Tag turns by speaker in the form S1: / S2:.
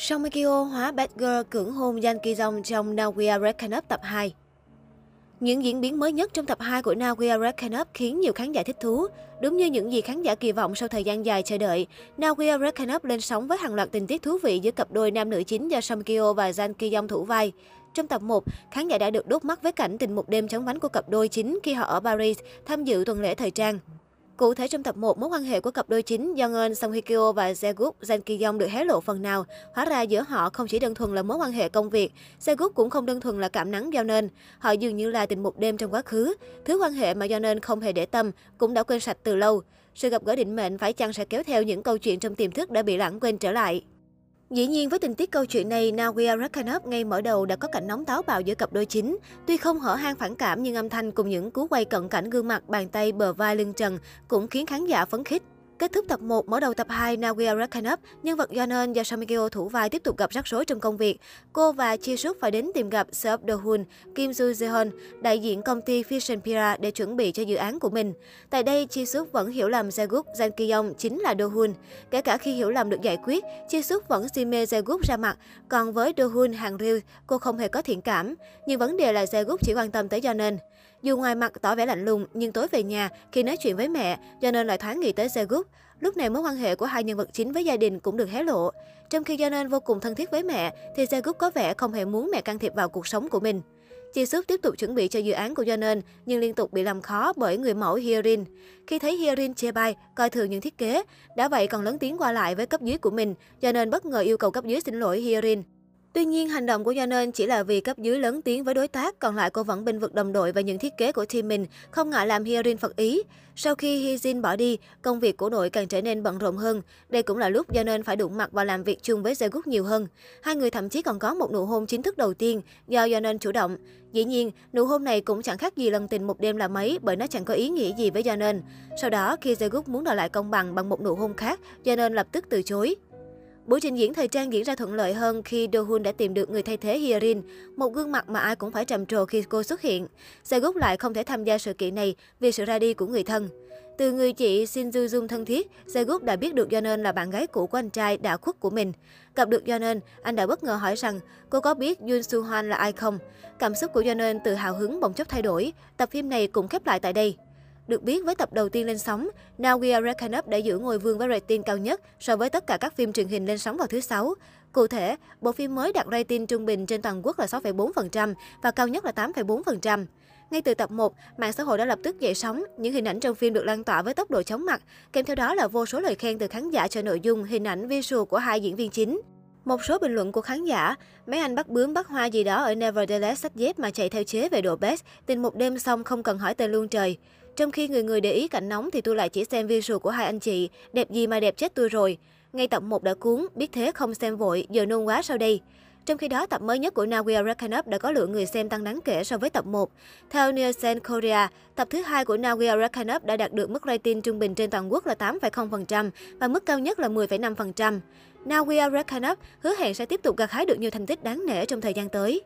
S1: Song Hye Kyo hóa bad girl cưỡng hôn Yan Ki Jong trong Now We Are Reckon Up tập 2. Những diễn biến mới nhất trong tập 2 của Now We Are Reckon Up khiến nhiều khán giả thích thú. Đúng như những gì khán giả kỳ vọng sau thời gian dài chờ đợi, Now We Are Reckon Up lên sóng với hàng loạt tình tiết thú vị giữa cặp đôi nam nữ chính do Song Kyo và Jan Ki Jong thủ vai. Trong tập 1, khán giả đã được đốt mắt với cảnh tình một đêm chóng vánh của cặp đôi chính khi họ ở Paris tham dự tuần lễ thời trang. Cụ thể trong tập 1, mối quan hệ của cặp đôi chính Young Song Hye Kyo và Jae-guk Jang Ki Yong được hé lộ phần nào. Hóa ra giữa họ không chỉ đơn thuần là mối quan hệ công việc, Jae-guk cũng không đơn thuần là cảm nắng giao nên. Họ dường như là tình một đêm trong quá khứ. Thứ quan hệ mà giao nên không hề để tâm, cũng đã quên sạch từ lâu. Sự gặp gỡ định mệnh phải chăng sẽ kéo theo những câu chuyện trong tiềm thức đã bị lãng quên trở lại. Dĩ nhiên với tình tiết câu chuyện này, Nawia Rakhanov ngay mở đầu đã có cảnh nóng táo bạo giữa cặp đôi chính. Tuy không hở hang phản cảm nhưng âm thanh cùng những cú quay cận cảnh gương mặt, bàn tay, bờ vai, lưng trần cũng khiến khán giả phấn khích. Kết thúc tập 1, mở đầu tập 2 Now We Are Reckon Up, nhân vật Yeon do Song Kyo thủ vai tiếp tục gặp rắc rối trong công việc. Cô và Chi Suk phải đến tìm gặp Seop Do Hoon, Kim Joo Jeon, đại diện công ty Fusion Pira để chuẩn bị cho dự án của mình. Tại đây, Chi Suk vẫn hiểu lầm Jae-guk Jang Ki Yong chính là Do Hoon. Kể cả khi hiểu lầm được giải quyết, Chi Suk vẫn si mê Jae-guk ra mặt. Còn với Do Hoon, hàng Ryu, cô không hề có thiện cảm. Nhưng vấn đề là Jae-guk chỉ quan tâm tới Yeon. Dù ngoài mặt tỏ vẻ lạnh lùng, nhưng tối về nhà, khi nói chuyện với mẹ, cho lại thoáng nghĩ tới Jae-guk. Lúc này mối quan hệ của hai nhân vật chính với gia đình cũng được hé lộ. Trong khi Yeon vô cùng thân thiết với mẹ, thì Jae-guk có vẻ không hề muốn mẹ can thiệp vào cuộc sống của mình. Chi Suk tiếp tục chuẩn bị cho dự án của Yeon, nhưng liên tục bị làm khó bởi người mẫu Hyerin. Khi thấy Hyerin chê bai, coi thường những thiết kế, đã vậy còn lớn tiếng qua lại với cấp dưới của mình, Yeon bất ngờ yêu cầu cấp dưới xin lỗi Hyerin. Tuy nhiên, hành động của Yeon chỉ là vì cấp dưới lớn tiếng với đối tác, còn lại cô vẫn bên vực đồng đội và những thiết kế của team mình, không ngại làm Hyerin phật ý. Sau khi Hyejin bỏ đi, công việc của đội càng trở nên bận rộn hơn. Đây cũng là lúc Yeon phải đụng mặt và làm việc chung với Jae-guk nhiều hơn. Hai người thậm chí còn có một nụ hôn chính thức đầu tiên do Yeon chủ động. Dĩ nhiên, nụ hôn này cũng chẳng khác gì lần tình một đêm là mấy bởi nó chẳng có ý nghĩa gì với Yeon. Sau đó, khi Jae-guk muốn đòi lại công bằng bằng một nụ hôn khác, Yeon lập tức từ chối. Buổi trình diễn thời trang diễn ra thuận lợi hơn khi Do Hoon đã tìm được người thay thế Hyerin, một gương mặt mà ai cũng phải trầm trồ khi cô xuất hiện. Jae-guk lại không thể tham gia sự kiện này vì sự ra đi của người thân. Từ người chị Shin Ju Jung thân thiết, Jae-guk đã biết được Yeon là bạn gái cũ của anh trai đã khuất của mình. Gặp được Yeon, anh đã bất ngờ hỏi rằng cô có biết Yoon Soo Hwan là ai không. Cảm xúc của Yeon từ hào hứng bỗng chốc thay đổi. Tập phim này cũng khép lại tại đây. Được biết, với tập đầu tiên lên sóng, Now We Are Reckon Up đã giữ ngôi vương với rating cao nhất so với tất cả các phim truyền hình lên sóng vào thứ sáu. Cụ thể, bộ phim mới đạt rating trung bình trên toàn quốc là 6,4% và cao nhất là 8,4%. Ngay từ tập 1, mạng xã hội đã lập tức dậy sóng, những hình ảnh trong phim được lan tỏa với tốc độ chóng mặt, kèm theo đó là vô số lời khen từ khán giả cho nội dung, hình ảnh, visual của hai diễn viên chính. Một số bình luận của khán giả, mấy anh bắt bướm bắt hoa gì đó ở Nevertheless sách dép mà chạy theo chế về độ best, tình một đêm xong không cần hỏi tên luôn trời. Trong khi người người để ý cảnh nóng thì tôi lại chỉ xem visual của hai anh chị, đẹp gì mà đẹp chết tôi rồi. Ngay tập 1 đã cuốn, biết thế không xem vội, giờ nôn quá sau đây. Trong khi đó, tập mới nhất của Now We Are Up đã có lượng người xem tăng đáng kể so với tập 1. Theo Nielsen Korea, tập thứ hai của Now We Are Up đã đạt được mức rating trung bình trên toàn quốc là 8,0% và mức cao nhất là 10,5%. Now We Are Up hứa hẹn sẽ tiếp tục gặt hái được nhiều thành tích đáng nể trong thời gian tới.